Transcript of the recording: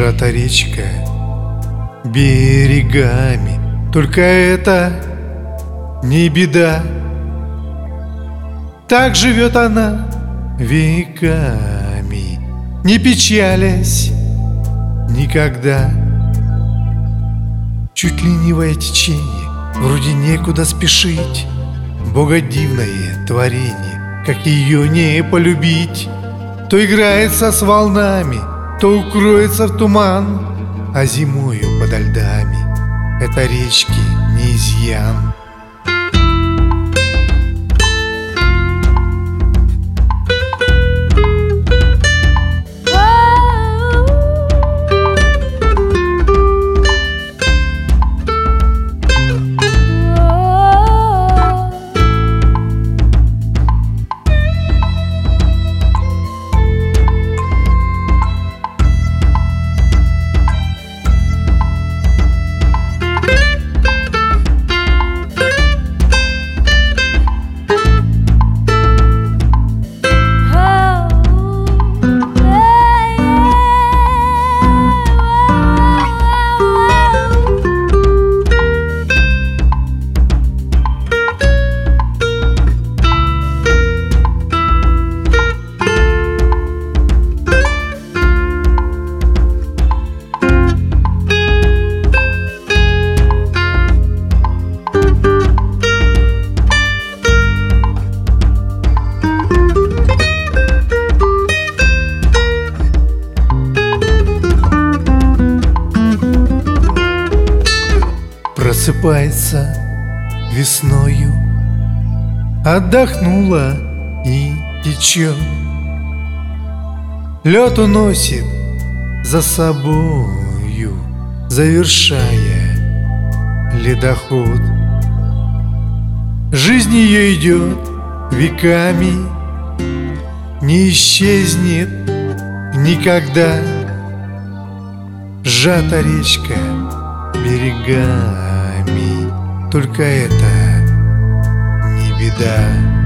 Сжата речка берегами. Только это не беда. Так живет она веками. Не печалясь никогда. Чуть ленивое течение Вроде некуда спешить. Богодивное творение Как ее не полюбить. То играется с волнами То укроется в туман А зимою подо льдами. Это речки не изъян Просыпается весною. Отдохнула и течет. Лед уносит за собою Завершая ледоход. Жизнь ее идет веками Не исчезнет никогда. Сжата речка берегами Только это не беда